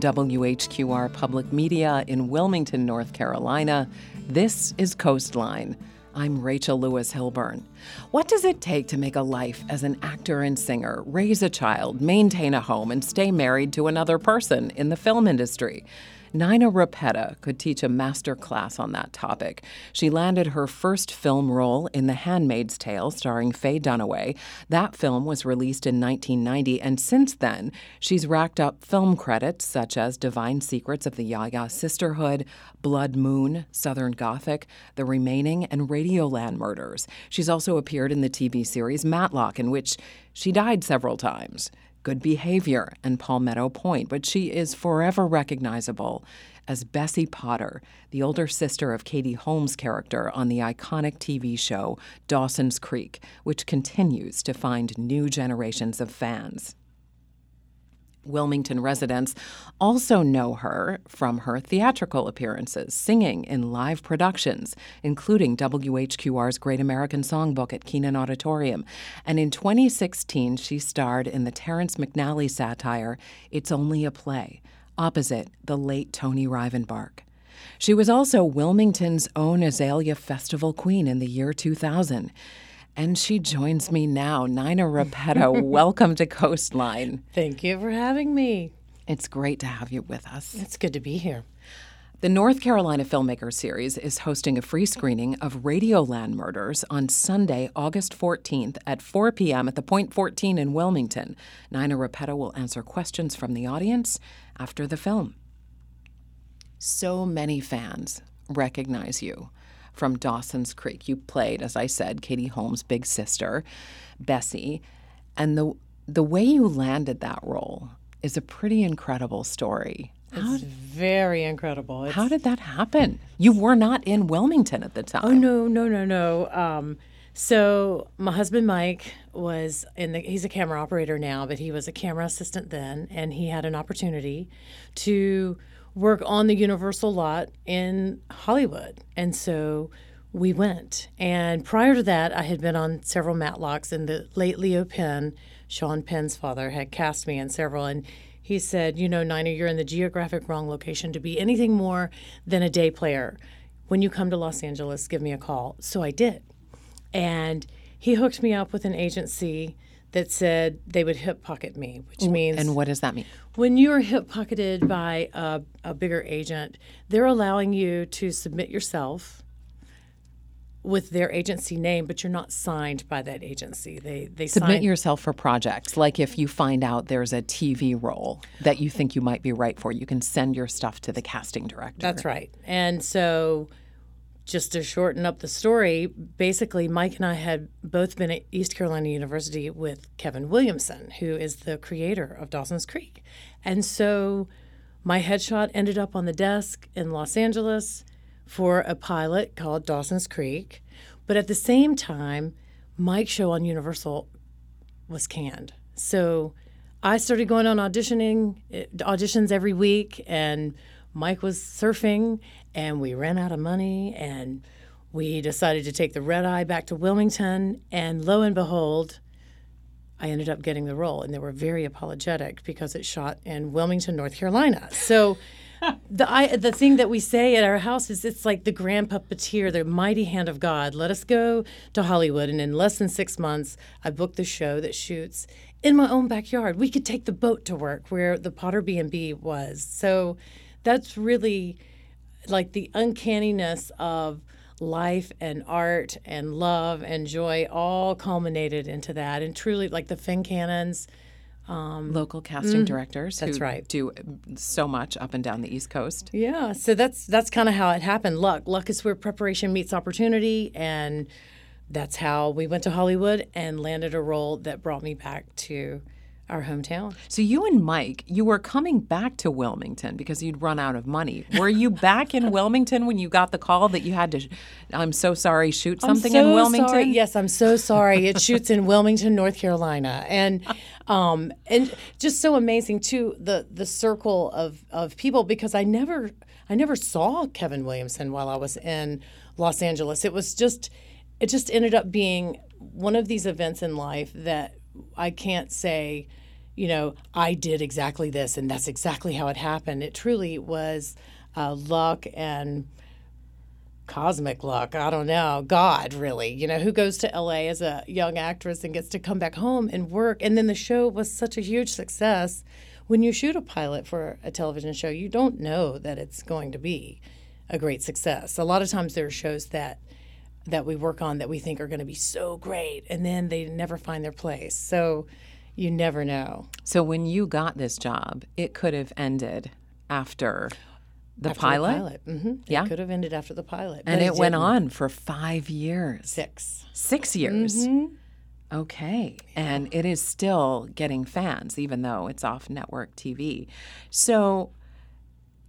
WHQR Public Media in Wilmington, North Carolina, this is Coastline. I'm Rachel Lewis Hilburn. What does it take to make a life as an actor and singer, raise a child, maintain a home, and stay married to another person in the film industry? Nina Repeta could teach a master class on that topic. She landed her first film role in The Handmaid's Tale, starring Faye Dunaway. That film was released in 1990, and since then, she's racked up film credits such as Divine Secrets of the Yaya Sisterhood, Blood Moon, Southern Gothic, The Remaining, and Radioland Murders. She's also appeared in the TV series Matlock, in which she died several times. Good Behavior, and Palmetto Point, but she is forever recognizable as Bessie Potter, the older sister of Katie Holmes' character on the iconic TV show Dawson's Creek, which continues to find new generations of fans. Wilmington residents also know her from her theatrical appearances, singing in live productions, including WHQR's Great American Songbook at Kenan Auditorium. And in 2016, she starred in the Terrence McNally satire, It's Only a Play, opposite the late Tony Rivenbark. She was also Wilmington's own Azalea Festival Queen in the year 2000. And she joins me now. Nina Repeta, welcome to Coastline. Thank you for having me. It's great to have you with us. It's good to be here. The North Carolina Filmmaker Series is hosting a free screening of Radioland Murders on Sunday, August 14th at 4 p.m. at the Point 14 in Wilmington. Nina Repeta will answer questions from the audience after the film. So many fans recognize you from Dawson's Creek. You played, as I said, Katie Holmes' big sister, Bessie, and the the way you landed that role is a pretty incredible story. It's very incredible. It's, How did that happen? You were not in Wilmington at the time. Oh no, no, no, no. Um, so my husband Mike was in the. He's a camera operator now, but he was a camera assistant then, and he had an opportunity to work on the Universal lot in Hollywood. And so we went. And prior to that, I had been on several Matlocks, and the late Leo Penn, Sean Penn's father, had cast me in several. And he said, You know, Nina, you're in the geographic wrong location to be anything more than a day player. When you come to Los Angeles, give me a call. So I did. And he hooked me up with an agency that said they would hip pocket me, which means. And what does that mean? When you're hip pocketed by a, a bigger agent, they're allowing you to submit yourself with their agency name, but you're not signed by that agency. They they Submit sign, yourself for projects. Like if you find out there's a TV role that you think you might be right for, you can send your stuff to the casting director. That's right. And so, just to shorten up the story, basically, Mike and I had both been at East Carolina University with Kevin Williamson, who is the creator of Dawson's Creek. And so, my headshot ended up on the desk in Los Angeles for a pilot called Dawson's Creek. But at the same time, Mike's show on Universal was canned. So I started going on auditioning, eh, auditions every week, and Mike was surfing, and we ran out of money, and we decided to take the red eye back to Wilmington, and lo and behold, I ended up getting the role, and they were very apologetic because it shot in Wilmington, North Carolina. So. the I, the thing that we say at our house is it's like the grand puppeteer, the mighty hand of God. Let us go to Hollywood, and in less than six months, I booked the show that shoots in my own backyard. We could take the boat to work where the Potter B and B was. So that's really like the uncanniness of life and art and love and joy all culminated into that, and truly like the Fincannons. Local casting directors Mm-hmm. That's who right. do so much up and down the East Coast. Yeah, so that's that's kind of how it happened. Luck, luck is where preparation meets opportunity, and that's how we went to Hollywood and landed a role that brought me back to our hometown. So you and Mike, you were coming back to Wilmington because you'd run out of money. Were you back in Wilmington when you got the call that you had to? I'm so sorry, shoot something so in Wilmington. Sorry. Yes, I'm so sorry. It shoots in Wilmington, North Carolina, and um, and just so amazing too the the circle of of people because I never I never saw Kevin Williamson while I was in Los Angeles. It was just it just ended up being one of these events in life that I can't say you know, I did exactly this and that's exactly how it happened. It truly was uh, luck and cosmic luck. I don't know. God, really. You know, who goes to LA as a young actress and gets to come back home and work? And then the show was such a huge success. When you shoot a pilot for a television show, you don't know that it's going to be a great success. A lot of times there are shows that that we work on that we think are going to be so great and then they never find their place. So you never know. So when you got this job, it could have ended after the After pilot. The pilot. hmm Yeah. It could have ended after the pilot. And but it, went on for five years. six. Six years. Mm-hmm. Okay. And it is still getting fans, even though it's off network TV. So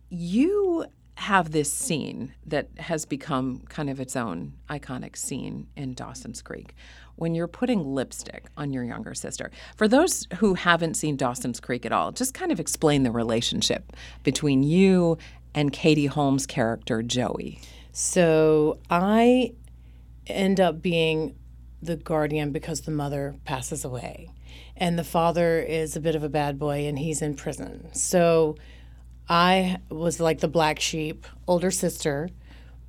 you have this scene that has become kind of its own iconic scene in Dawson's Creek when you're putting lipstick on your younger sister. For those who haven't seen Dawson's Creek at all, just kind of explain the relationship between you and Katie Holmes' character, Joey. So I end up being the guardian because the mother passes away. And the father is a bit of a bad boy and he's in prison. So I was like the black sheep, older sister,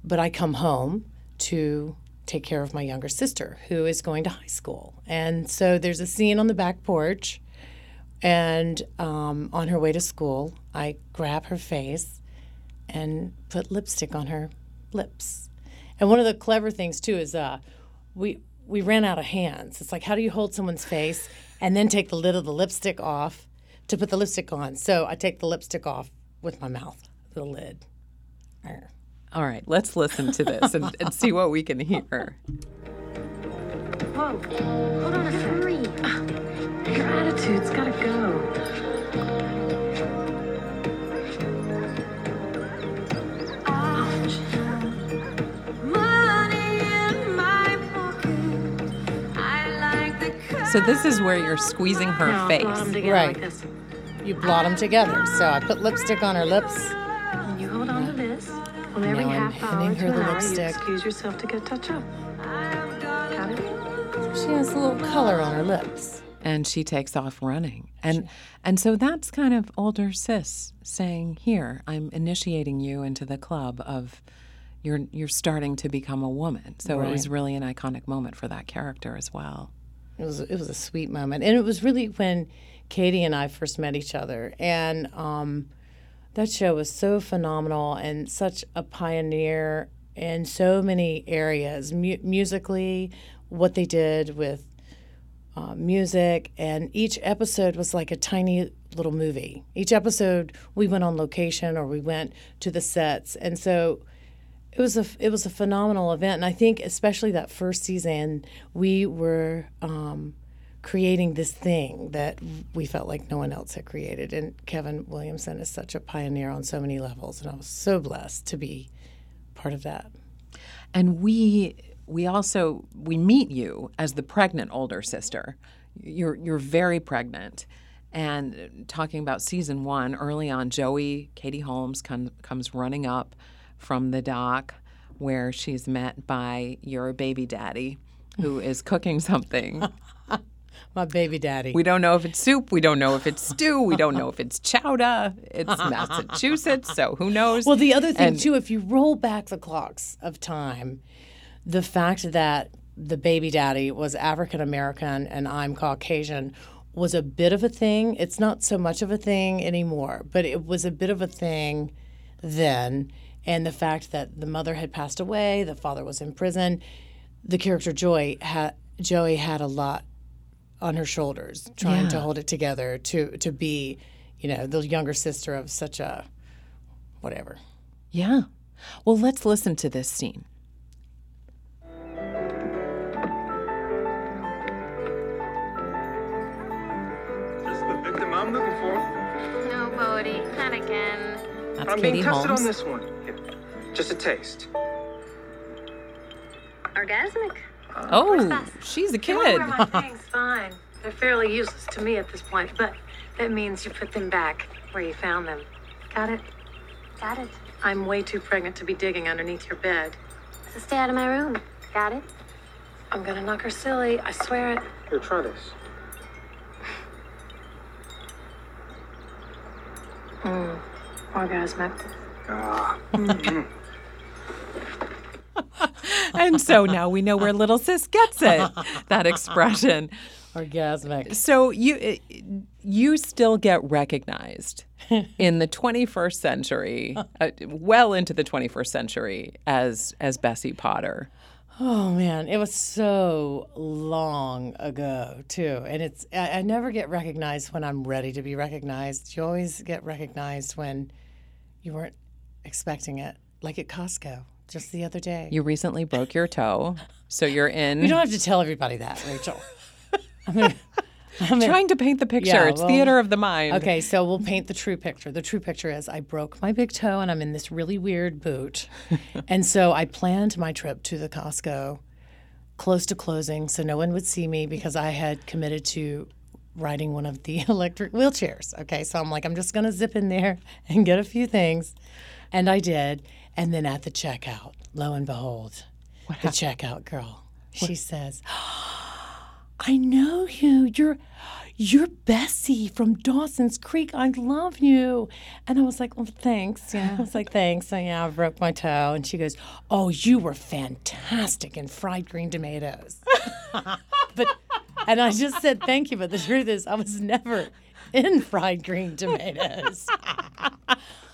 but I come home to take care of my younger sister who is going to high school. And so there's a scene on the back porch. And um, on her way to school, I grab her face and put lipstick on her lips. And one of the clever things too is uh, we we ran out of hands. It's like how do you hold someone's face and then take the lid of the lipstick off to put the lipstick on? So I take the lipstick off with my mouth, the lid. Arr. All right, let's listen to this and, and see what we can hear. Whoa, hold on a sec. Your attitude's gotta go. Money in my pocket. I like the So this is where you're squeezing her Now, face. blot 'em together Right. like. You blot them together. So I put lipstick on her lips. Well, every Now I'm half hour handing to her an the hour, lipstick. you excuse yourself to go touch up. She has a little color on her lips. and she takes off running. And and so that's kind of older sis saying, "Here, I'm initiating you into the club of you're you're starting to become a woman." So it was really an iconic moment for that character as well. It was it was a sweet moment, and it was really when Katie and I first met each other, and um, that show was so phenomenal and such a pioneer in so many areas, mu- musically, what they did with uh, music, and each episode was like a tiny little movie. Each episode, we went on location or we went to the sets, and so it was a it was a phenomenal event. And I think especially that first season, we were um, creating this thing that we felt like no one else had created. And Kevin Williamson is such a pioneer on so many levels, and I was so blessed to be part of that. And we we also we meet you as the pregnant older sister. You're you're very pregnant. And talking about season one, early on, Joey, Katie Holmes come, comes running up from the dock where she's met by your baby daddy, who is cooking something. My baby daddy. We don't know if it's soup. We don't know if it's stew. We don't know if it's chowder. It's Massachusetts, so who knows? Well, the other thing And- too, if you roll back the clocks of time, the fact that the baby daddy was African American and I'm Caucasian was a bit of a thing. It's not so much of a thing anymore, but it was a bit of a thing then. And the fact that the mother had passed away, the father was in prison, the character Joy had Joey had a lot on her shoulders, trying to hold it together to to be, you know, the younger sister of such a whatever. Yeah. Well, let's listen to this scene. That's the victim I'm looking for. No, Bodie, not again. That's I'm Katie being tested Holmes. on this one. Here, Just a taste. Orgasmic. Oh, she's a If you wanna kid. my things, fine. They're fairly useless to me at this point, but that means you put them back where you found them. Got it? Got it. I'm way too pregnant to be digging underneath your bed. So stay out of my room. Got it? I'm gonna knock her silly. I swear it. Here, try this. Orgasmic. Ah, And so now we know where little sis gets it, that expression. Orgasmic. So you eh, you still get recognized in the 21st century, uh, well into the 21st century as as Bessie Potter. Oh man, it was so long ago too, and it's I, I never get recognized when I'm ready to be recognized. You always get recognized when you weren't expecting it, like at Costco just the other day. You recently broke your toe, so you're in you don't have to tell everybody that, Rachel. I mean, I mean, trying to paint the picture. Yeah, it's well, theater of the mind. Okay, so we'll paint the true picture. The true picture is I broke my big toe and I'm in this really weird boot. and so I planned my trip to the Costco close to closing so no one would see me because I had committed to riding one of the electric wheelchairs. Okay, so I'm like, I'm just going to zip in there and get a few things. And I did. And then at the checkout, lo and behold, the checkout girl, she says, I know you. You're you're Bessie from Dawson's Creek. I love you. And I was like, Well, thanks. Yeah. I was like, thanks. So yeah, I broke my toe. And she goes, Oh, you were fantastic in fried green tomatoes. but and I just said thank you, but the truth is I was never in fried green tomatoes.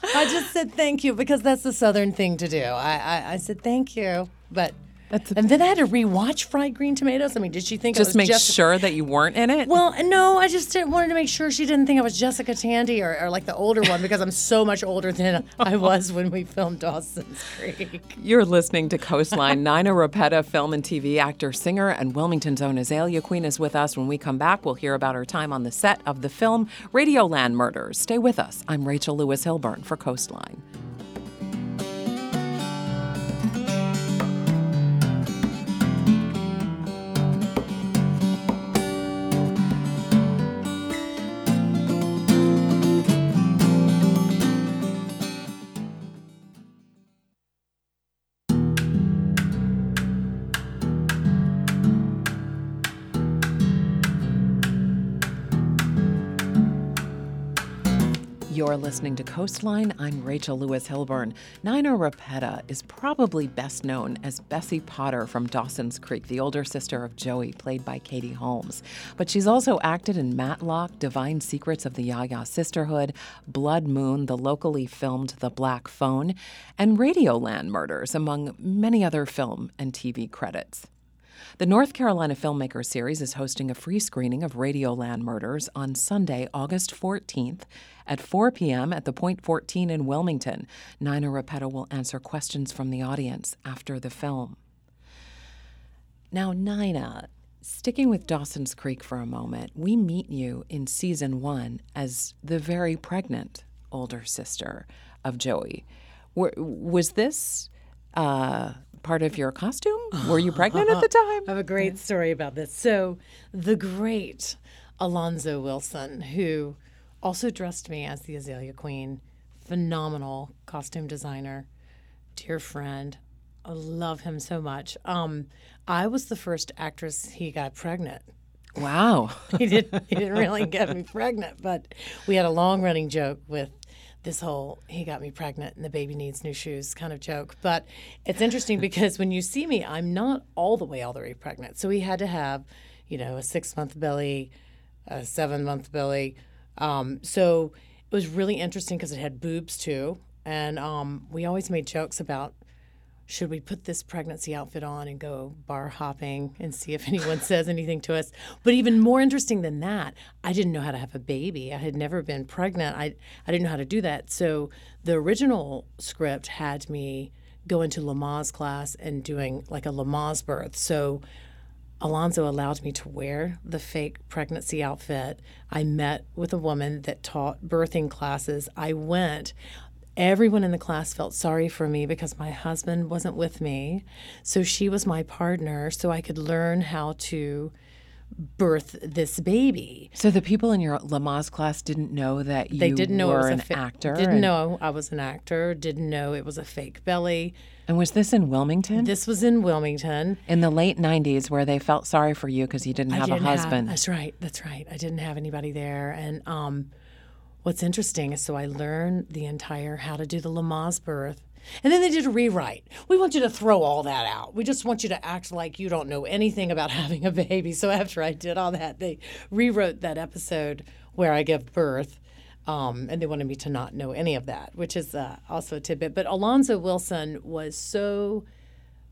I just said thank you because that's the southern thing to do. I, I, I said thank you, but That's and then I had to rewatch fried green tomatoes. I mean, did she think I Just make Jessica- sure that you weren't in it. Well, no, I just didn't, wanted to make sure she didn't think I was Jessica Tandy or, or like the older one because I'm so much older than I was when we filmed Dawson's Creek. You're listening to Coastline. Nina Repeta, film and TV actor, singer, and Wilmington's own Azalea Queen is with us. When we come back, we'll hear about her time on the set of the film Radioland Murders. Stay with us. I'm Rachel Lewis Hilburn for Coastline. You're listening to Coastline. I'm Rachel Lewis Hilburn. Nina Repeta is probably best known as Bessie Potter from Dawson's Creek, the older sister of Joey, played by Katie Holmes. But she's also acted in Matlock, Divine Secrets of the Yaya Sisterhood, Blood Moon, the locally filmed The Black Phone, and Radioland Murders, among many other film and TV credits. The North Carolina Filmmaker Series is hosting a free screening of Radioland Murders on Sunday, August 14th at 4 p.m. at the Point 14 in Wilmington. Nina Repeta will answer questions from the audience after the film. Now, Nina, sticking with Dawson's Creek for a moment, we meet you in season one as the very pregnant older sister of Joey. Was this uh, part of your costume? Were you pregnant at the time? I have a great story about this. So, the great Alonzo Wilson, who also dressed me as the Azalea Queen, phenomenal costume designer, dear friend. I love him so much. Um, I was the first actress he got pregnant. Wow. He didn't. He didn't really get me pregnant, but we had a long running joke with this whole "he got me pregnant and the baby needs new shoes" kind of joke. But it's interesting because when you see me, I'm not all the way all the way pregnant. So he had to have, you know, a six month belly, a seven month belly. Um, so it was really interesting because it had boobs too, and um, we always made jokes about should we put this pregnancy outfit on and go bar hopping and see if anyone says anything to us? But even more interesting than that, I didn't know how to have a baby. I had never been pregnant. I, I didn't know how to do that. So the original script had me go into Lamaze class and doing like a Lamaze birth. So Alonzo allowed me to wear the fake pregnancy outfit. I met with a woman that taught birthing classes. I went. Everyone in the class felt sorry for me because my husband wasn't with me. So she was my partner, so I could learn how to birth this baby. So the people in your Lamaze class didn't know that you They didn't know were it was an a fa- actor. Didn't and, know I was an actor. Didn't know it was a fake belly. And was this in Wilmington? This was in Wilmington. in the late 90s where they felt sorry for you because you didn't have didn't a husband. that's right. That's right. I didn't have anybody there, and um, what's interesting is so I learned the entire how to do the Lamaze birth. And then they did a rewrite. We want you to throw all that out. We just want you to act like you don't know anything about having a baby. So after I did all that, they rewrote that episode where I give birth. Um, and they wanted me to not know any of that, which is uh, also a tidbit. But Alonzo Wilson was so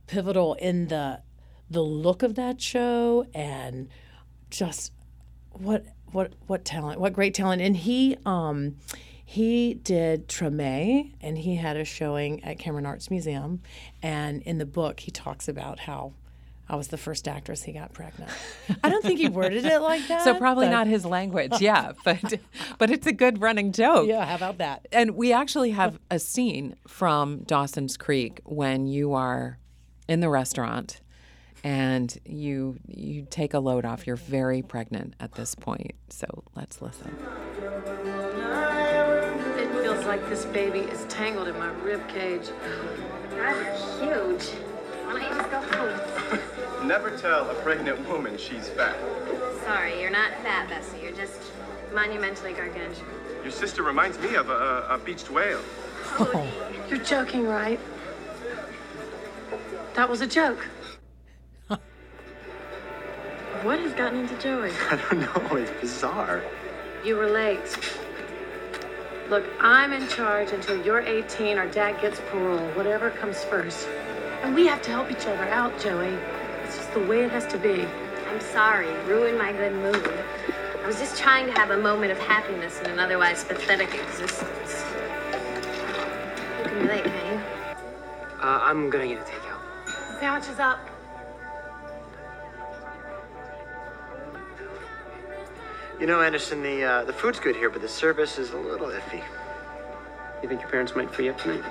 pivotal in the the look of that show and just what what what talent, what great talent. And he um, he did Treme, and he had a showing at Cameron Arts Museum. And in the book, he talks about how I was the first actress he got pregnant. I don't think he worded it like that. So probably but- not his language, yeah, but but it's a good running joke. Yeah, how about that? And we actually have a scene from Dawson's Creek when you are in the restaurant and you you take a load off. You're very pregnant at this point. So let's listen. It feels like this baby is tangled in my rib cage. That's huge. Why don't you just go home? Never tell a pregnant woman she's fat. Sorry, you're not fat, Bessie. You're just monumentally gargantuan. Your sister reminds me of a, a beached whale. You're joking, right? That was a joke. What has gotten into Joey? I don't know, it's bizarre. You were late. Look, I'm in charge until you're 18 or dad gets parole, whatever comes first. And we have to help each other out, Joey. It's just the way it has to be. I'm sorry, ruined my good mood. I was just trying to have a moment of happiness in an otherwise pathetic existence. You can relate, can't you? Uh, I'm gonna get a takeout. Sandwich is up. You know, Anderson, the uh, the food's good here, but the service is a little iffy. You think your parents might free up tonight?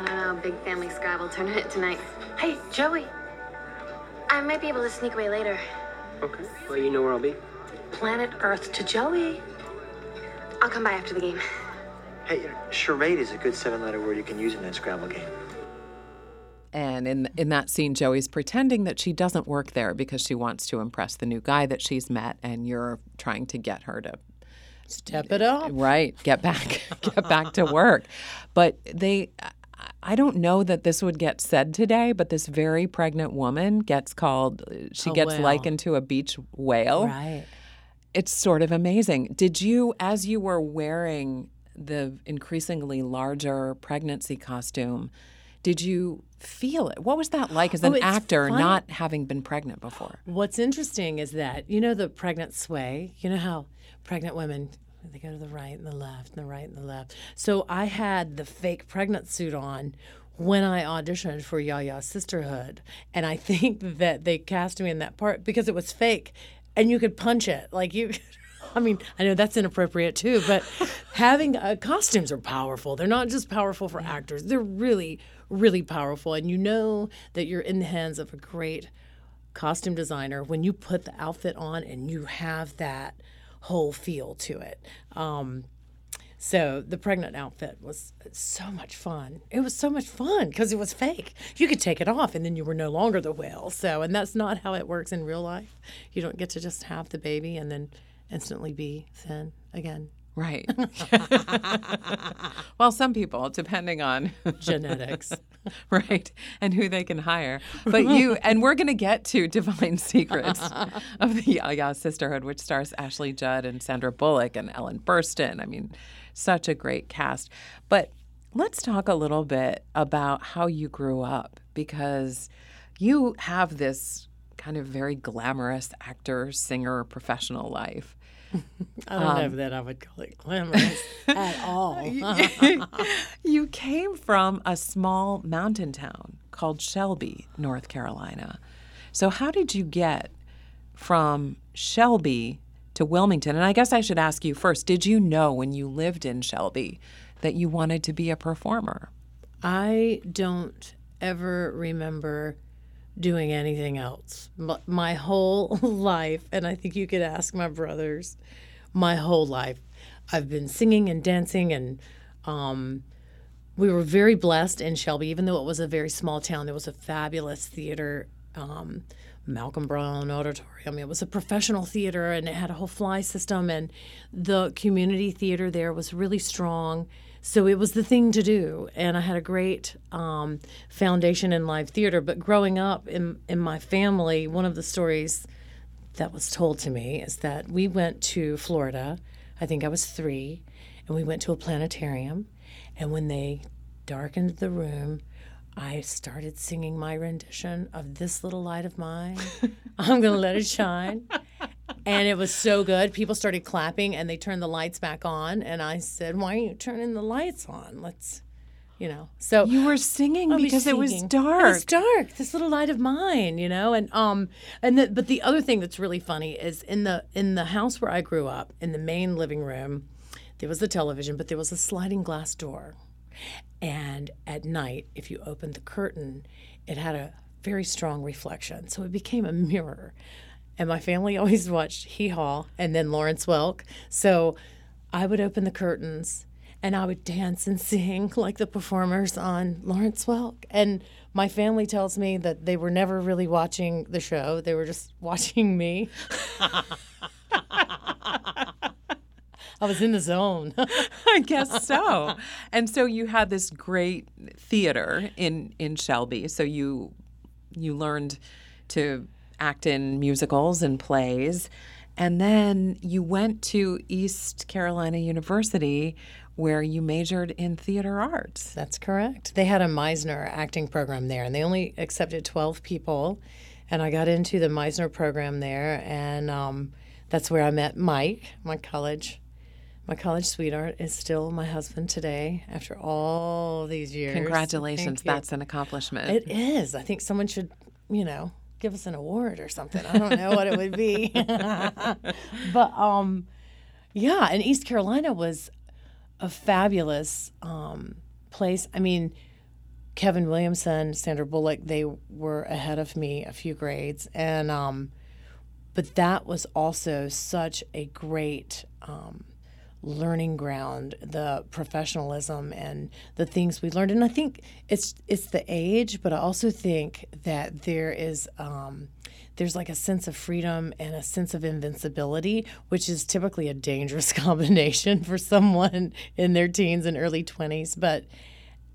I don't know, big family Scrabble tournament tonight. Hey, Joey, I might be able to sneak away later. Okay. Well, you know where I'll be. planet Earth to Joey. I'll come by after the game. Hey, charade is a good seven-letter word you can use in that Scrabble game. And in in that scene, Joey's pretending that she doesn't work there because she wants to impress the new guy that she's met, and you're trying to get her to Step it up. right get back get back to work. But they, I- don't know that this would get said today, but this very pregnant woman gets called. She A gets whale. likened to a beach whale. Right. It's sort of amazing. Did you, as you were wearing the increasingly larger pregnancy costume, did you feel it? What was that like as Oh, an it's actor, fun. not having been pregnant before? What's interesting is that you know the pregnant sway. You know how pregnant women they go to the right and the left and the right and the left. So I had the fake pregnant suit on when I auditioned for Yaya Sisterhood, and I think that they cast me in that part because it was fake, and you could punch it like you. I mean, I know that's inappropriate too, but having uh, costumes are powerful. They're not just powerful for actors; they're really, really powerful, and you know that you're in the hands of a great costume designer when you put the outfit on and you have that whole feel to it. Um, so the pregnant outfit was so much fun. It was so much fun because it was fake. You could take it off and then you were no longer the whale. So, and that's not how it works in real life. You don't get to just have the baby and then instantly be thin again. Right. well, some people, depending on Genetics. right. And who they can hire. But you and we're going to get to divine secrets of the yaya sisterhood which stars ashley judd and sandra bullock and ellen burstyn. I mean such a great cast. But let's talk a little bit about how you grew up because you have this kind of very glamorous actor singer professional life I don't know um, that I would call it glamorous at all. you came from a small mountain town called Shelby, North Carolina. So, how did you get from Shelby to Wilmington? And I guess I should ask you first did you know when you lived in Shelby that you wanted to be a performer? I don't ever remember doing anything else. My whole life, and I think you could ask my brothers, my whole life, I've been singing and dancing, and um, we were very blessed in Shelby, even though it was a very small town. There was a fabulous theater um, Malcolm Brown Auditorium. It was a professional theater and it had a whole fly system, and the community theater there was really strong. So it was the thing to do, and I had a great um, foundation in live theater. But growing up in in my family, one of the stories that was told to me is that we went to Florida. I think I was three, and we went to a planetarium. And when they darkened the room, I started singing my rendition of This Little Light of Mine. I'm going to let it shine. And it was so good. People started clapping and they turned the lights back on. And I said, Why aren't you turning the lights on? Let's, you know. So You were singing because it was dark. It was dark. This little light of mine, you know, and um, and the, but the other thing that's really funny is in the in the house where I grew up, in the main living room, there was the television, but there was a sliding glass door, and at night, if you opened the curtain, it had a very strong reflection, so it became a mirror. And my family always watched Hee Haw and then Lawrence Welk, so I would open the curtains and I would dance and sing like the performers on Lawrence Welk. And my family tells me that they were never really watching the show, they were just watching me. I was in the zone. I guess so. and so you had this great theater in in Shelby. So you you learned to act in musicals and plays. And then you went to East Carolina University where you majored in theater arts. That's correct. They had a Meisner acting program there, and they only accepted 12 people. And I got into the Meisner program there, and um, that's where I met Mike, my college. My college sweetheart is still my husband today after all these years. Congratulations. That's an accomplishment. It is. I think someone should, you know, give us an award or something. I don't know what it would be. but um yeah, and East Carolina was a fabulous um place. I mean, Kevin Williamson, Sandra Bullock, they were ahead of me a few grades and um but that was also such a great um learning ground, the professionalism and the things we learned. And I think it's it's the age, but I also think that there is um, there's like a sense of freedom and a sense of invincibility, which is typically a dangerous combination for someone in their teens and early twenties. But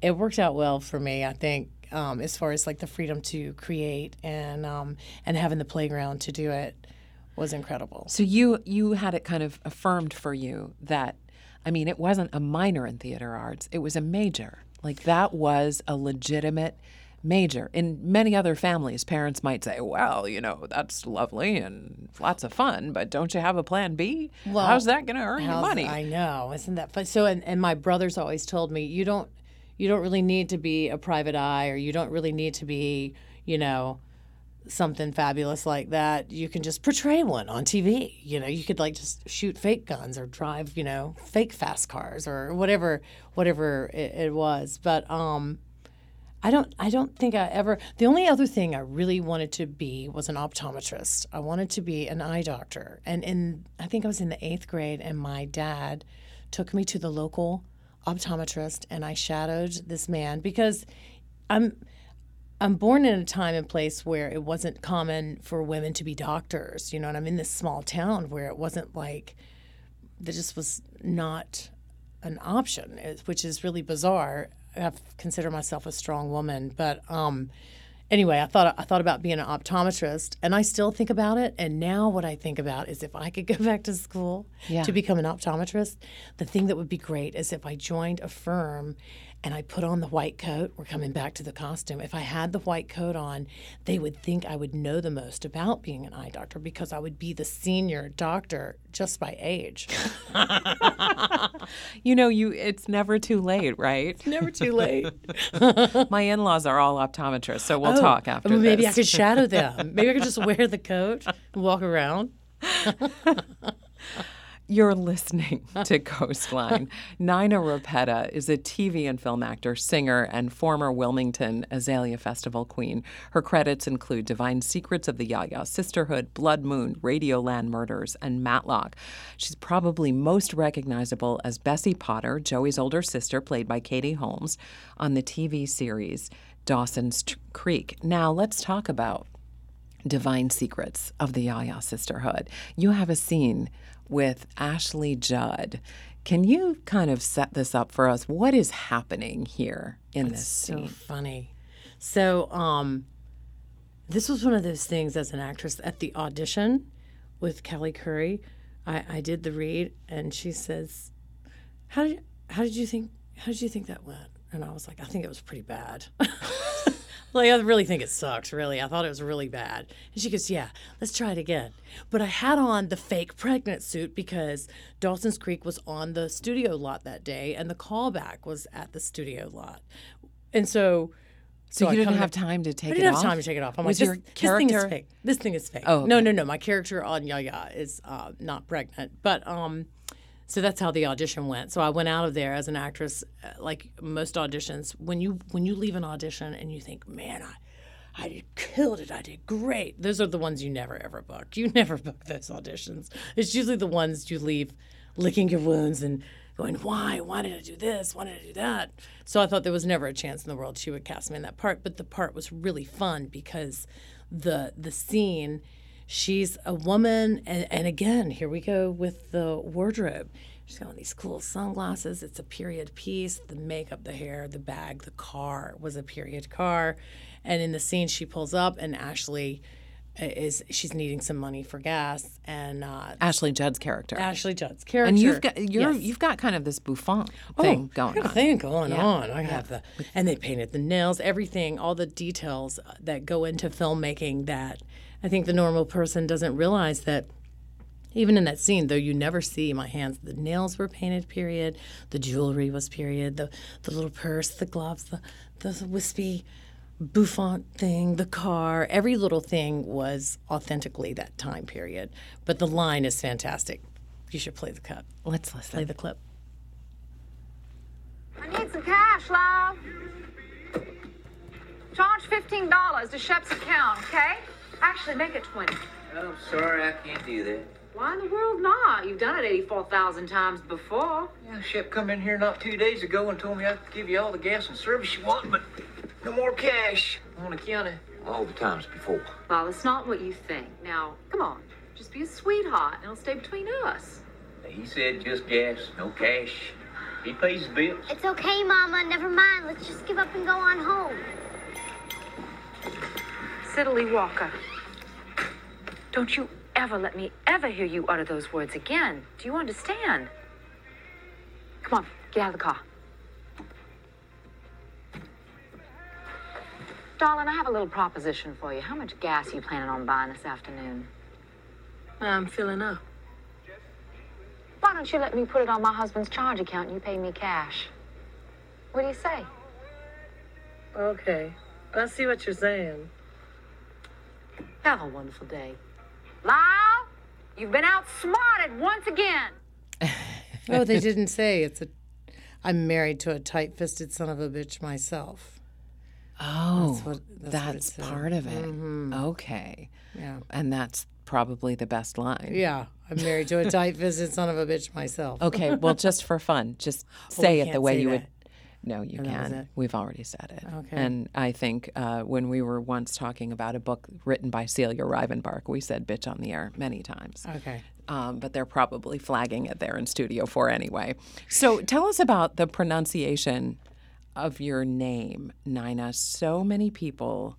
it worked out well for me, I think. Um, as far as like the freedom to create and um, and having the playground to do it was incredible. So you you had it kind of affirmed for you that I mean it wasn't a minor in theater arts, it was a major. Like that was a legitimate major. In many other families, parents might say, "Well, you know, that's lovely and lots of fun, but don't you have a plan B? Well, How's that going to earn you money?" I know, isn't that fun? So, and, and my brothers always told me, you don't, you don't really need to be a private eye, or you don't really need to be, you know, something fabulous like that. You can just portray one on TV. You know, you could like just shoot fake guns or drive, you know, fake fast cars or whatever, whatever it, it was. But um, I don't I don't think I ever the only other thing I really wanted to be was an optometrist. I wanted to be an eye doctor. And in I think I was in the 8th grade and my dad took me to the local optometrist and I shadowed this man because I'm I'm born in a time and place where it wasn't common for women to be doctors, you know, and I'm in this small town where it wasn't like that just was not an option, eh, which is really bizarre. I consider myself a strong woman, but um, anyway, I thought I thought about being an optometrist, and I still think about it. And now, what I think about is if I could go back to school Yeah. to become an optometrist, the thing that would be great is if I joined a firm and I put on the white coat. We're coming back to the costume. If I had the white coat on, they would think I would know the most about being an eye doctor because I would be the senior doctor just by age. you know, you it's never too late, right? Never too late. My in-laws are all optometrists, so we'll Oh, talk after well, Maybe this. I could shadow them. Maybe I could just wear the coat and walk around. You're listening to Coastline. Nina Repeta is a TV and film actor, singer, and former Wilmington Azalea Festival queen. Her credits include Divine Secrets of the Yaya Sisterhood, Blood Moon, Radioland Murders, and Matlock. She's probably most recognizable as Bessie Potter, Joey's older sister, played by Katie Holmes, on the TV series Dawson's Creek. Now, let's talk about Divine Secrets of the Yaya Sisterhood. You have a scene with Ashley judd can you kind of set this up for us? What is happening here in this scene? So funny. So, um, this was one of those things as an actress at the audition with Kelly Curry. I, I did the read, and she says, "How did how did you think how did you think that went?" And I was like, "I think it was pretty bad." like, I really think it sucks, really. I thought it was really bad. And she goes, Yeah, let's try it again. But I had on the fake pregnant suit because Dawson's Creek was on the studio lot that day and the callback was at the studio lot. And so. So, you didn't have time to take I didn't it have off? time to take it off. I'm Was like, your this, this thing is character- fake. This thing is fake. Oh, no, okay. no, no. My character on Yaya is uh, not pregnant, but um, so that's how the audition went. So I went out of there as an actress, uh, like most auditions. When you when you leave an audition and you think, man, I I did, killed it. I did great. Those are the ones you never ever book. You never book those auditions. It's usually the ones you leave licking your wounds and going, why? Why did I do this? Why did I do that? So I thought there was never a chance in the world she would cast me in that part. But the part was really fun because the the scene, she's a woman, and, and again, here we go with the wardrobe. She's got these cool sunglasses. It's a period piece. The makeup, the hair, the bag, the car was a period car. And in the scene, she pulls up, and Ashley is she's needing some money for gas, and uh, Ashley Judd's character. Ashley Judd's character. and you've got you're Yes. you've got kind of this bouffant thing I going on. thing going on. I have the, and they painted the nails, everything, all the details that go into filmmaking that I think the normal person doesn't realize that. Even in that scene, though you never see my hands, the nails were painted. Period. The jewelry was period. The the little purse, the gloves, the the wispy bouffant thing, the car, every little thing was authentically that time period. But the line is fantastic. You should play the cut. Let's listen. Play the clip. I need some cash, love. Charge fifteen dollars to Shep's account, okay? Actually, make it twenty. Oh, I'm sorry, I can't do that. Why in the world not? You've done it eighty-four thousand times before. Yeah, Shep come in here not two days ago and told me I could give you all the gas and service you want, but no more cash on account of all the times before. Well, it's not what you think. Now, come on, just be a sweetheart, and it'll stay between us. He said just gas, no cash. He pays his bills. It's okay, Mama. Never mind. Let's just give up and go on home. Siddalee Walker, don't you ever let me ever hear you utter those words again. Do you understand? Come on, get out of the car. Darling, I have a little proposition for you. How much gas are you planning on buying this afternoon? I'm filling up. Why don't you let me put it on my husband's charge account and you pay me cash? What do you say? Okay. I see what you're saying. Have a wonderful day. Lyle, you've been outsmarted once again. Oh, they didn't say it's a. I'm married to a tight-fisted son of a bitch myself. Oh, That's what- that's, that's what part of it. Mm-hmm. Okay. Yeah. And that's probably the best line. Yeah, I'm married to a tight-fisted son of a bitch myself. Okay, well, just for fun, just we say it the way you that. would. No, you that can. We've already said it. Okay. And I think uh, when we were once talking about a book written by Celia Rivenbark, we said bitch on the air many times. Okay. Um, but they're probably flagging it there in Studio 4 anyway. So tell us about the pronunciation of your name, Nina. So many people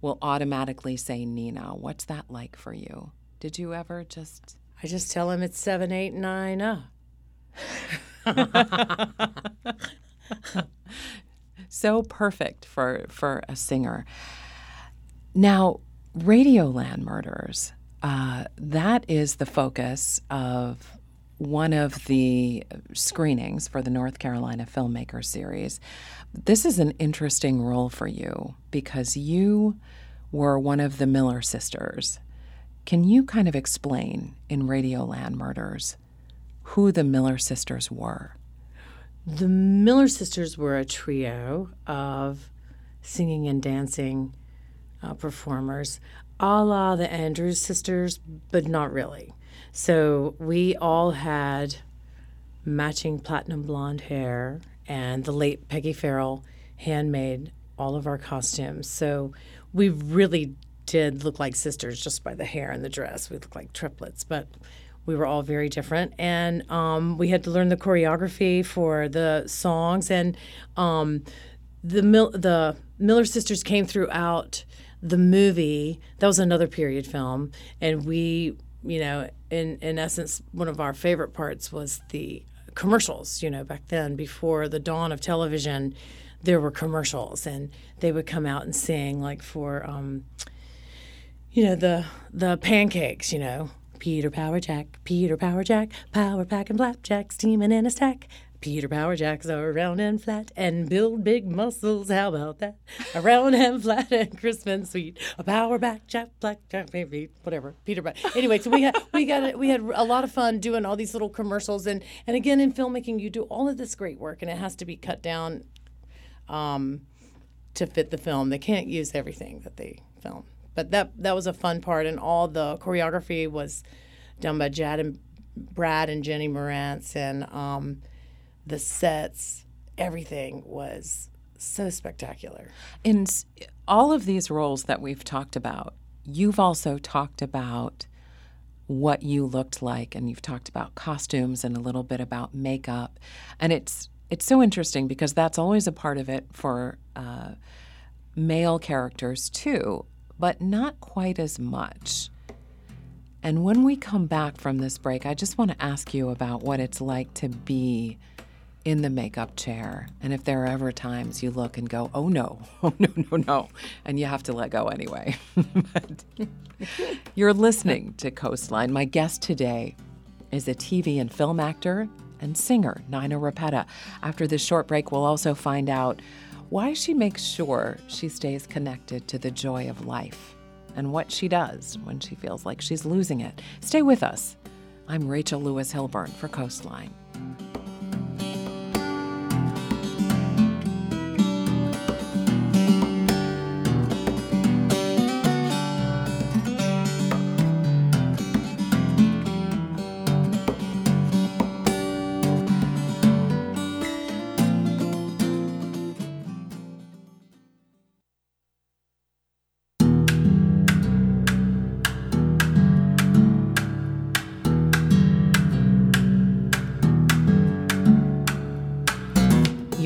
will automatically say Nina. What's that like for you? Did you ever just. I just tell them it's seven, eight, nine. Uh. so perfect for for a singer. Now, Radioland Murders, uh, that is the focus of one of the screenings for the North Carolina Filmmaker Series. This is an interesting role for you because you were one of the Miller sisters. Can you kind of explain in Radioland Murders who the Miller sisters were? The Miller sisters were a trio of singing and dancing uh, performers, a la the Andrews sisters, but not really. So we all had matching platinum blonde hair, and the late Peggy Farrell handmade all of our costumes. So we really did look like sisters just by the hair and the dress. We looked like triplets, but we were all very different. And um, we had to learn the choreography for the songs. And um, the, Mil- the Miller sisters came throughout the movie. That was another period film. And we, you know, in, in essence, one of our favorite parts was the commercials, you know, back then, before the dawn of television, there were commercials and they would come out and sing like for, um, you know, the, the pancakes, you know, Peter Power Jack, Peter Power Jack, Power Pack and Flapjack, steaming in a stack. Peter Power Jacks are round and flat and build big muscles. How about that? A round and flat and crisp and sweet. A power back, jack, black, jack, baby, whatever. Peter Pan. Anyway, so we had we got we had a lot of fun doing all these little commercials and and again in filmmaking you do all of this great work and it has to be cut down, um, to fit the film. They can't use everything that they film, but that that was a fun part and all the choreography was done by Jad and Brad and Jenny Morantz and um, the sets, everything was so spectacular. In all of these roles that we've talked about, you've also talked about what you looked like and you've talked about costumes and a little bit about makeup. And it's it's so interesting because that's always a part of it for uh, male characters too, but not quite as much. And when we come back from this break, I just want to ask you about what it's like to be in the makeup chair. And if there are ever times you look and go, oh no, oh no, no, no, and you have to let go anyway. you're listening to Coastline. My guest today is a TV and film actor and singer, Nina Repeta. After this short break, we'll also find out why she makes sure she stays connected to the joy of life and what she does when she feels like she's losing it. Stay with us. I'm Rachel Lewis Hilburn for Coastline.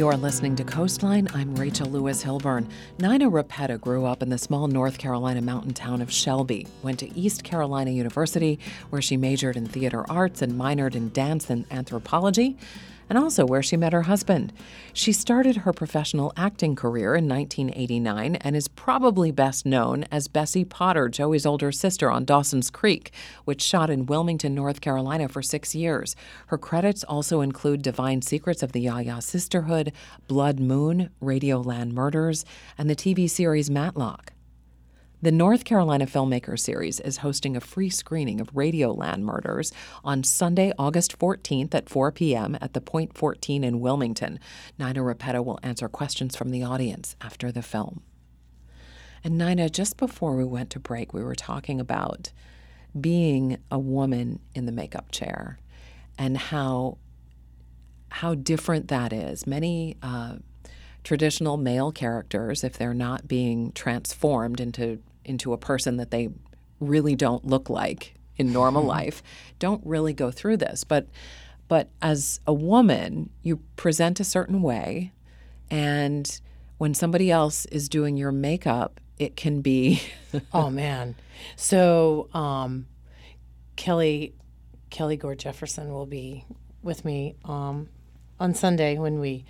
You're listening to Coastline. I'm Rachel Lewis Hilburn. Nina Repeta grew up in the small North Carolina mountain town of Shelby, went to East Carolina University, where she majored in theater arts and minored in dance and anthropology, and also where she met her husband. She started her professional acting career in 1989 and is probably best known as Bessie Potter, Joey's older sister on Dawson's Creek, which shot in Wilmington, North Carolina for six years. Her credits also include Divine Secrets of the Yaya Sisterhood, Blood Moon, Radioland Murders, and the TV series Matlock. The North Carolina Filmmaker Series is hosting a free screening of Radioland Murders on Sunday, August 14th at 4 p.m. at the Point 14 in Wilmington. Nina Repeta will answer questions from the audience after the film. And Nina, just before we went to break, we were talking about being a woman in the makeup chair and how how different that is. Many uh, traditional male characters, if they're not being transformed into into a person that they really don't look like in normal life, don't really go through this. But but as a woman, you present a certain way, and when somebody else is doing your makeup, it can be oh man. So um, Kelly Kelly Gore Jefferson will be with me um, on Sunday when we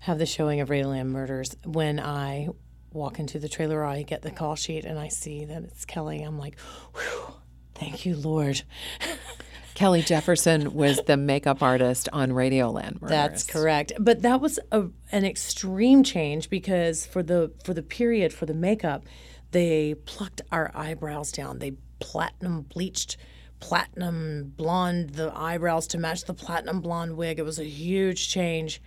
have the showing of Radioland Murders. When I walk into the trailer, I get the call sheet and I see that it's Kelly. I'm like, Whew, thank you, Lord. Kelly Jefferson was the makeup artist on Radioland Murders. That's correct. But that was a, an extreme change because for the for the period for the makeup, they plucked our eyebrows down. They platinum bleached platinum blonde the eyebrows to match the platinum blonde wig. It was a huge change.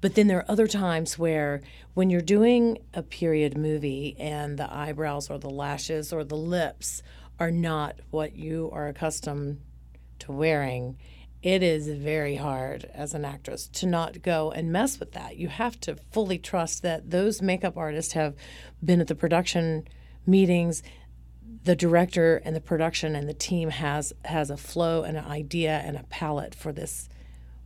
But then there are other times where when you're doing a period movie and the eyebrows or the lashes or the lips are not what you are accustomed to wearing, it is very hard as an actress to not go and mess with that. You have to fully trust that those makeup artists have been at the production meetings. the director and the production and the team has has a flow and an idea and a palette for this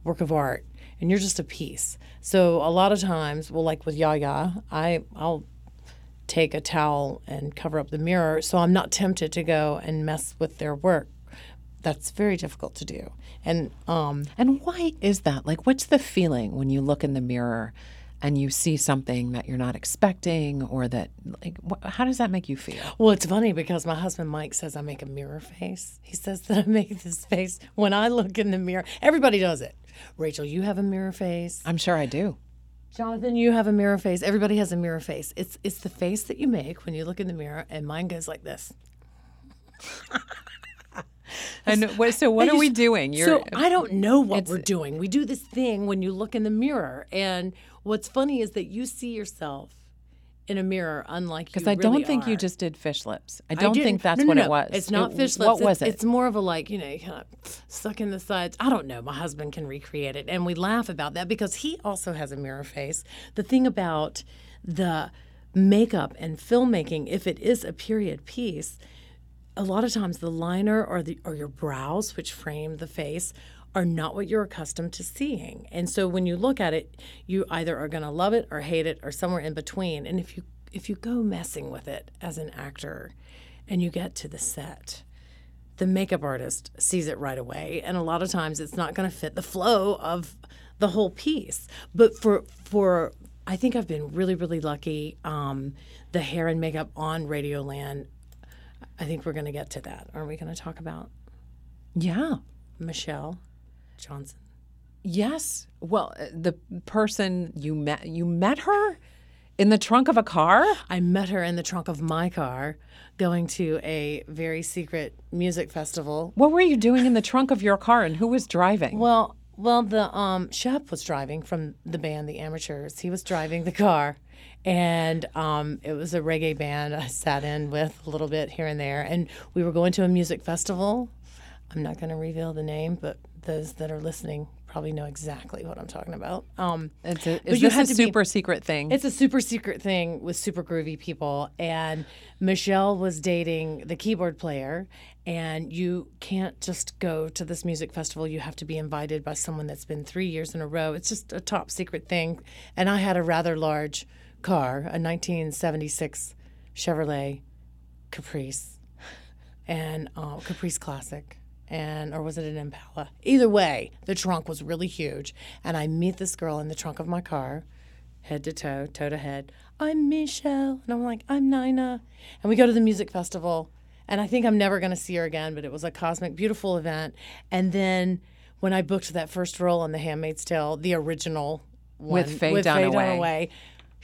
work of art and you're just a piece. So a lot of times well like with yaya i i'll take a towel and cover up the mirror so i'm not tempted to go and mess with their work. That's very difficult to do. And um And why is that? Like, what's the feeling when you look in the mirror and you see something that you're not expecting, or that, like, wh- how does that make you feel? Well, it's funny because my husband Mike says I make a mirror face. He says that I make this face when I look in the mirror. Everybody does it. Rachel, you have a mirror face. I'm sure I do. Jonathan, you have a mirror face. Everybody has a mirror face. It's it's the face that you make when you look in the mirror, and mine goes like this. And what, so, what I are we doing? so I don't know what we're doing. We do this thing when you look in the mirror, and what's funny is that you see yourself in a mirror, unlike because I don't really think you just did fish lips. I don't didn't- think that's no, no, what no. it was. It's not It- fish lips. What It's- was it? It's more of a like you know, you kind of suck in the sides. I don't know. My husband can recreate it, and we laugh about that because he also has a mirror face. The thing about the makeup and filmmaking, if it is a period piece, a lot of times the liner or the or your brows, which frame the face, are not what you're accustomed to seeing. And so when you look at it, you either are going to love it or hate it or somewhere in between. And if you if you go messing with it as an actor and you get to the set, the makeup artist sees it right away and a lot of times it's not going to fit the flow of the whole piece. But for for I think I've been really really lucky um, the hair and makeup on Radioland I think we're going to get to that. Are we going to talk about yeah. Michelle Johnson? Yes. Well, uh, the person you met, you met her in the trunk of a car. I met her in the trunk of my car going to a very secret music festival. What were you doing in the trunk of your car, and who was driving? Well, well, the um, Shep was driving from the band, the Amateurs. He was driving the car, and um, it was a reggae band I sat in with a little bit here and there. And we were going to a music festival. I'm not going to reveal the name, but those that are listening probably know exactly what I'm talking about. Um, It's a, but you this had a to be- super secret thing? It's a super secret thing with super groovy people. And Michelle was dating the keyboard player. And you can't just go to this music festival. You have to be invited by someone that's been three years in a row. It's just a top secret thing. And I had a rather large car, a 1976 Chevrolet Caprice, and uh, Caprice Classic. And or was it an Impala? Either way, the trunk was really huge. And I meet this girl in the trunk of my car, head to toe, toe to head. I'm Michelle. And I'm like, I'm Nina. And we go to the music festival. And I think I'm never going to see her again, but it was a cosmic, beautiful event. And then when I booked that first role on The Handmaid's Tale, the original one, With Faye with Dunaway. Dunaway,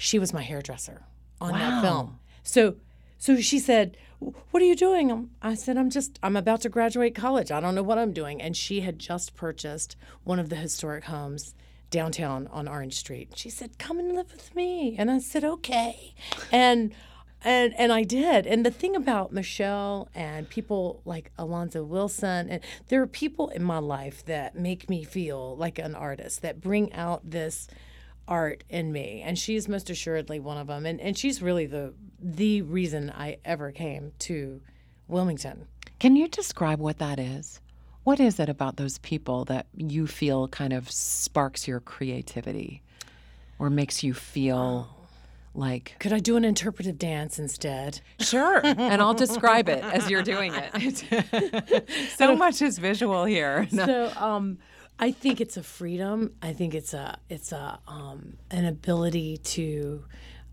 she was my hairdresser on that film. So, so she said, "What are you doing?" Um, I said, "I'm just, I'm about to graduate college. I don't know what I'm doing." And she had just purchased one of the historic homes downtown on Orange Street. She said, "Come and live with me," and I said, "Okay," and. And and I did. And the thing about Michelle and people like Alonzo Wilson, and there are people in my life that make me feel like an artist, that bring out this art in me. And she's most assuredly one of them. And and she's really the the reason I ever came to Wilmington. Can you describe what that is? What is it about those people that you feel kind of sparks your creativity or makes you feel like Could I do an interpretive dance instead? Sure. And I'll describe it as you're doing it. so much is visual here. So um I think it's a freedom. I think it's a it's a um, an ability to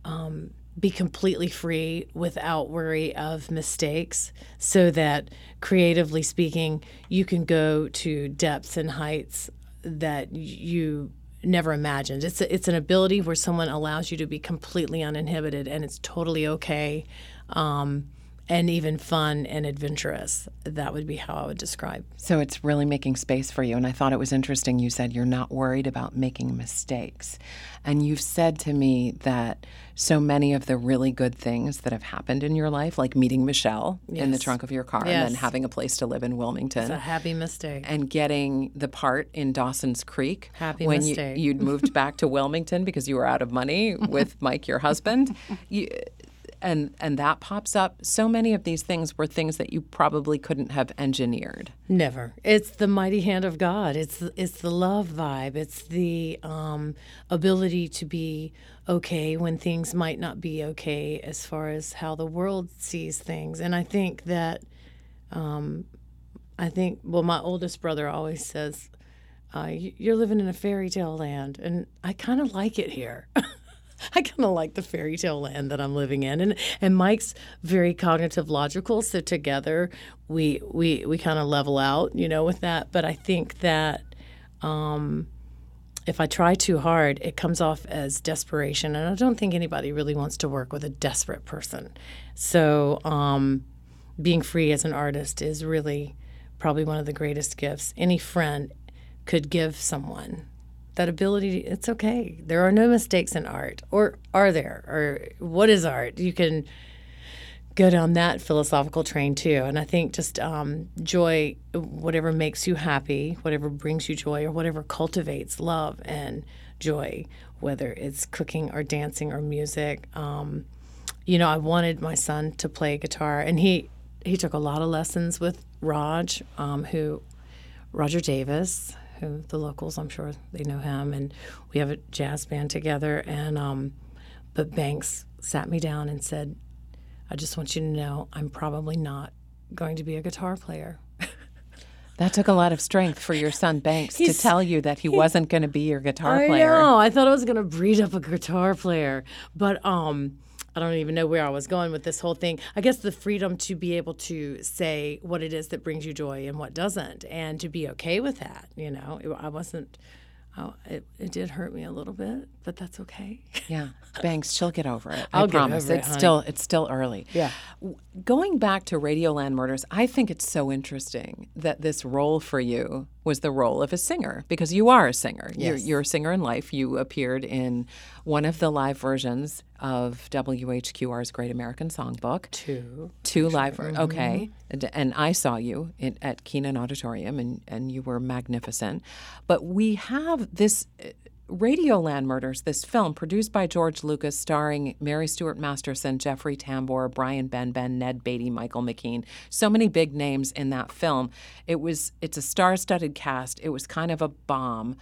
um, be completely free without worry of mistakes, so that creatively speaking, you can go to depths and heights that you never imagined. It's a, it's an ability where someone allows you to be completely uninhibited, and it's totally okay. Um, and even fun and adventurous. That would be how I would describe So it's really making space for you. And I thought it was interesting. You said you're not worried about making mistakes. And you've said to me that so many of the really good things that have happened in your life, like meeting Michelle in the trunk of your car and then having a place to live in Wilmington. It's a happy mistake. and getting the part in Dawson's Creek Happy when mistake. you, you'd moved back to Wilmington because you were out of money with Mike, your husband. You, and and that pops up. So many of these things were things that you probably couldn't have engineered. Never. It's the mighty hand of God. It's it's the love vibe. It's the um, ability to be okay when things might not be okay as far as how the world sees things. And I think that, um, I think, well, my oldest brother always says, uh, "You're living in a fairy tale land," and I kind of like it here. I kind of like the fairy tale land that I'm living in, and and Mike's very cognitive logical, so together we we we kind of level out, you know, with that. But I think that um, if I try too hard, it comes off as desperation, and I don't think anybody really wants to work with a desperate person. So um, being free as an artist is really probably one of the greatest gifts any friend could give someone that ability it's okay. There are no mistakes in art. Or are there? Or what is art? You can go down that philosophical train too. And i think just um, joy whatever makes you happy whatever brings you joy or whatever cultivates love and joy whether it's cooking or dancing or music um, you know i wanted my son to play guitar and he he took a lot of lessons with raj um, who roger davis who the locals, I'm sure they know him, and we have a jazz band together. And um, but Banks sat me down and said, "I just want you to know I'm probably not going to be a guitar player." That took a lot of strength for your son Banks to tell you that he wasn't going to be your guitar I player. know. I thought I was going to breed up a guitar player, but um, I don't even know where I was going with this whole thing. I guess the freedom to be able to say what it is that brings you joy and what doesn't, and to be okay with that. You know, it, I wasn't. Oh, it, it did hurt me a little bit, but that's okay. Yeah, Banks, she'll get over it. I'll I promise. over it's honey. still it's still early. Yeah. Going back to Radioland Murders, I think it's so interesting that this role for you was the role of a singer because you are a singer. You're, Yes. you're a singer in life. You appeared in one of the live versions of WHQR's Great American Songbook. Two. Two live, ver- Mm-hmm. okay. And, and I saw you in, at Kenan Auditorium, and, and you were magnificent. But we have this Radioland Murders, this film produced by George Lucas, starring Mary Stuart Masterson, Jeffrey Tambor, Brian Benben, Ned Beatty, Michael McKean. So many big names in that film. It was it's a star-studded cast. It was kind of a bomb,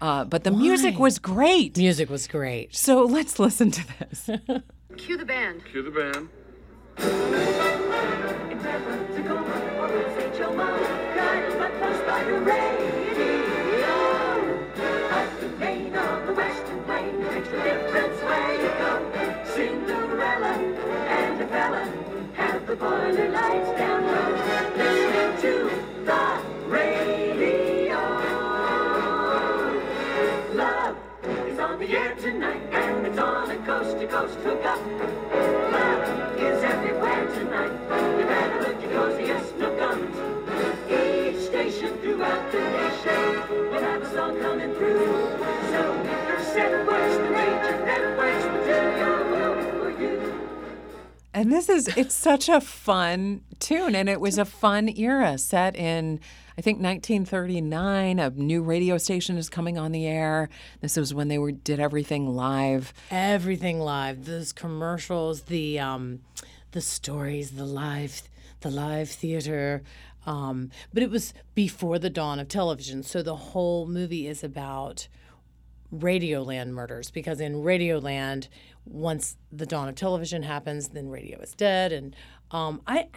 uh, but the music was great. Music was great. So let's listen to this. Cue the band. Cue the band. Tonight, and it's on a coast to coast hookup. Love is everywhere tonight. You better look your coziest. Each station throughout the nation will have a song coming through. So if your set And this is it's such a fun tune and it was a fun era set in I think 1939 a new radio station is coming on the air. This was when they were did everything live. Everything live. Those commercials, the um, the stories, the live, the live theater. Um, but it was before the dawn of television, so the whole movie is about Radioland murders because in Radioland, once the dawn of television happens, then radio is dead, and um, I,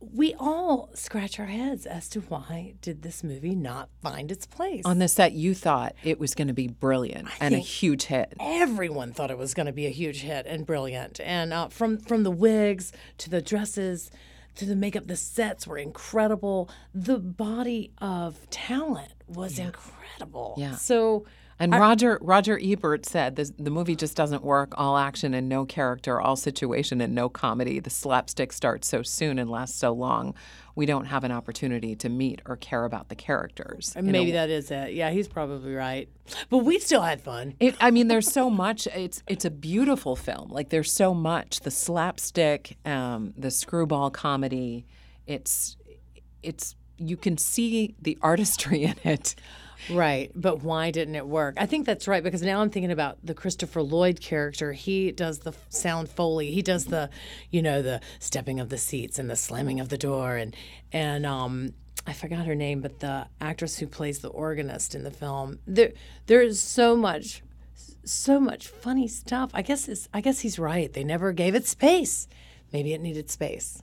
we all scratch our heads as to why did this movie not find its place On the set you thought it was going to be brilliant and a huge hit. everyone thought it was going to be a huge hit and brilliant. And uh, from from the wigs to the dresses to the makeup, the sets were incredible. The body of talent was incredible. Yeah. So And Roger Roger Ebert said this, the movie just doesn't work. All action and no character, all situation and no comedy. The slapstick starts so soon and lasts so long. We don't have an opportunity to meet or care about the characters. in a maybe that is it. Yeah, he's probably right. But we still had fun. It, I mean, there's so much. It's it's a beautiful film. Like there's so much. The slapstick, um, the screwball comedy. It's it's you can see the artistry in it. Right, but why didn't it work? I think that's right because now I'm thinking about the Christopher Lloyd character. He does the sound foley. He does the, you know, the stepping of the seats and the slamming of the door and and um I forgot her name, but the actress who plays the organist in the film. There there is so much so much funny stuff. I guess it's I guess he's right. They never gave it space. Maybe it needed space.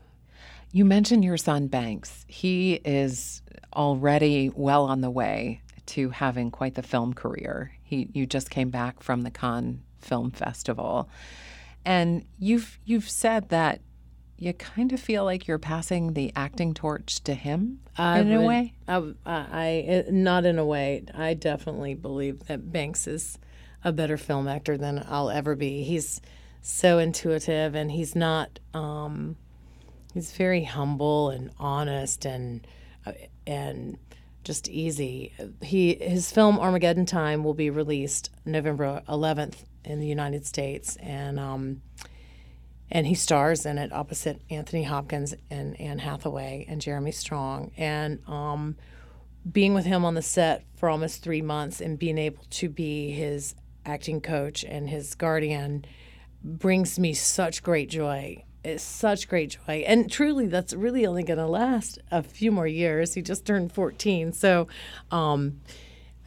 You mentioned your son Banks. He is already well on the way to having quite the film career. He you just came back from the Cannes Film Festival. And you've you've said that you kind of feel like you're passing the acting torch to him I in a way. I, I, I not in a way. I definitely believe that Banks is a better film actor than I'll ever be. He's so intuitive, and he's not. Um, he's very humble and honest, and uh, and just easy. He his film Armageddon Time will be released November 11th in the United States, and. Um, and he stars in it opposite Anthony Hopkins and Anne Hathaway and Jeremy Strong. And um, being with him on the set for almost three months and being able to be his acting coach and his guardian brings me such great joy. It's such great joy. And truly, that's really only going to last a few more years. He just turned 14. So, um,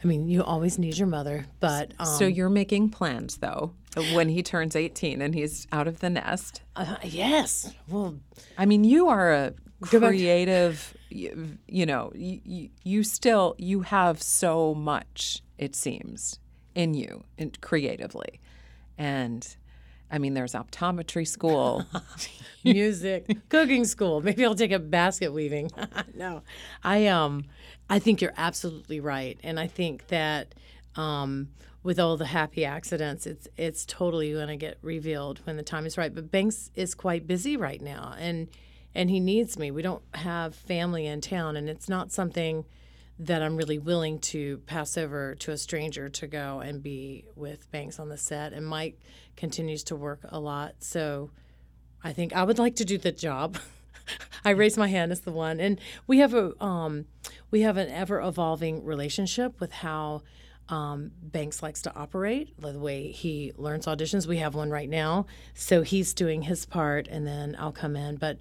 I mean, you always need your mother, but. Um, so you're making plans though when he turns 18 and he's out of the nest. uh, yes. Well, I mean, you are a creative, you, you know, you, you still you have so much it seems in you and creatively. And I mean, there's optometry school. music, cooking school. Maybe I'll take up basket weaving. no, I um, I think you're absolutely right, and I think that um, with all the happy accidents, it's it's totally going to get revealed when the time is right. But Banks is quite busy right now, and and he needs me. We don't have family in town, and it's not something that I'm really willing to pass over to a stranger to go and be with Banks on the set. And Mike continues to work a lot, so. I think I would like to do the job. I raise my hand as the one, and we have a um, we have an ever evolving relationship with how um, Banks likes to operate, the way he learns auditions. We have one right now, so he's doing his part, and then I'll come in. But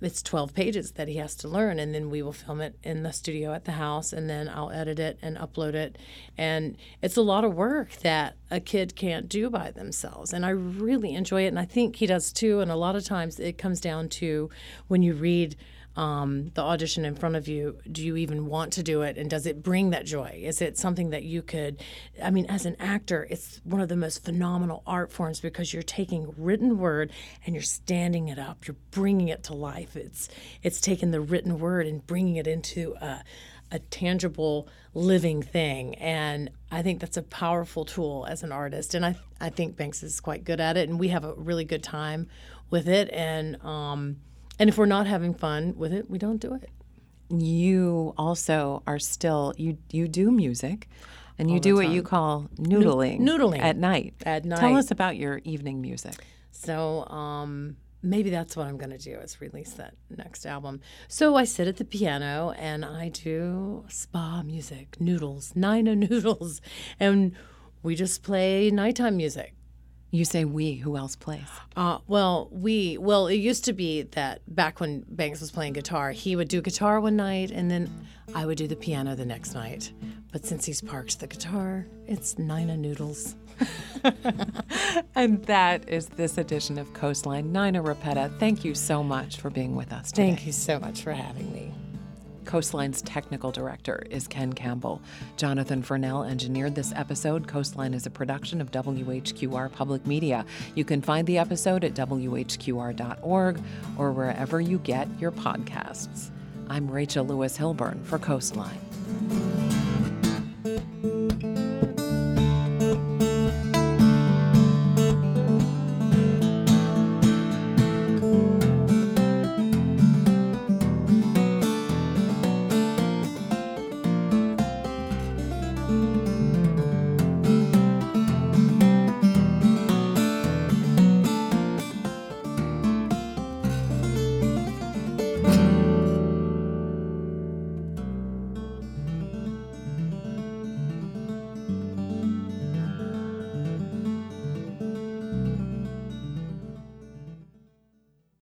it's 12 pages that he has to learn and then we will film it in the studio at the house and then I'll edit it and upload it. And it's a lot of work that a kid can't do by themselves and I really enjoy it and I think he does too and a lot of times it comes down to when you read um, the audition in front of you, do you even want to do it? And does it bring that joy? Is it something that you could? I mean, as an actor, it's one of the most phenomenal art forms because you're taking written word and you're standing it up. You're bringing it to life. It's it's taking the written word and bringing it into a, a tangible, living thing. And I think that's a powerful tool as an artist. And I I think Banks is quite good at it, and we have a really good time with it. And um, and if we're not having fun with it, we don't do it. you also are still you you do music and you All the do what you call noodling noodling. at night. At night. Tell us about your evening music. So um, maybe that's what I'm going to do is release that next album. So I sit at the piano and I do spa music, noodles, Nina noodles, and we just play nighttime music. You say we, who else plays? Uh, well, we well, it used to be that back when Banks was playing guitar, he would do guitar one night, and then I would do the piano the next night. But since he's parked the guitar, it's Nina Noodles. And that is this edition of Coastline. Nina Repeta, thank you so much for being with us today. Thank you so much for having me. Coastline's technical director is Ken Campbell. Jonathan Furnell engineered this episode. Coastline is a production of WHQR Public Media. You can find the episode at WHQR.org or wherever you get your podcasts. I'm Rachel Lewis Hilburn for Coastline.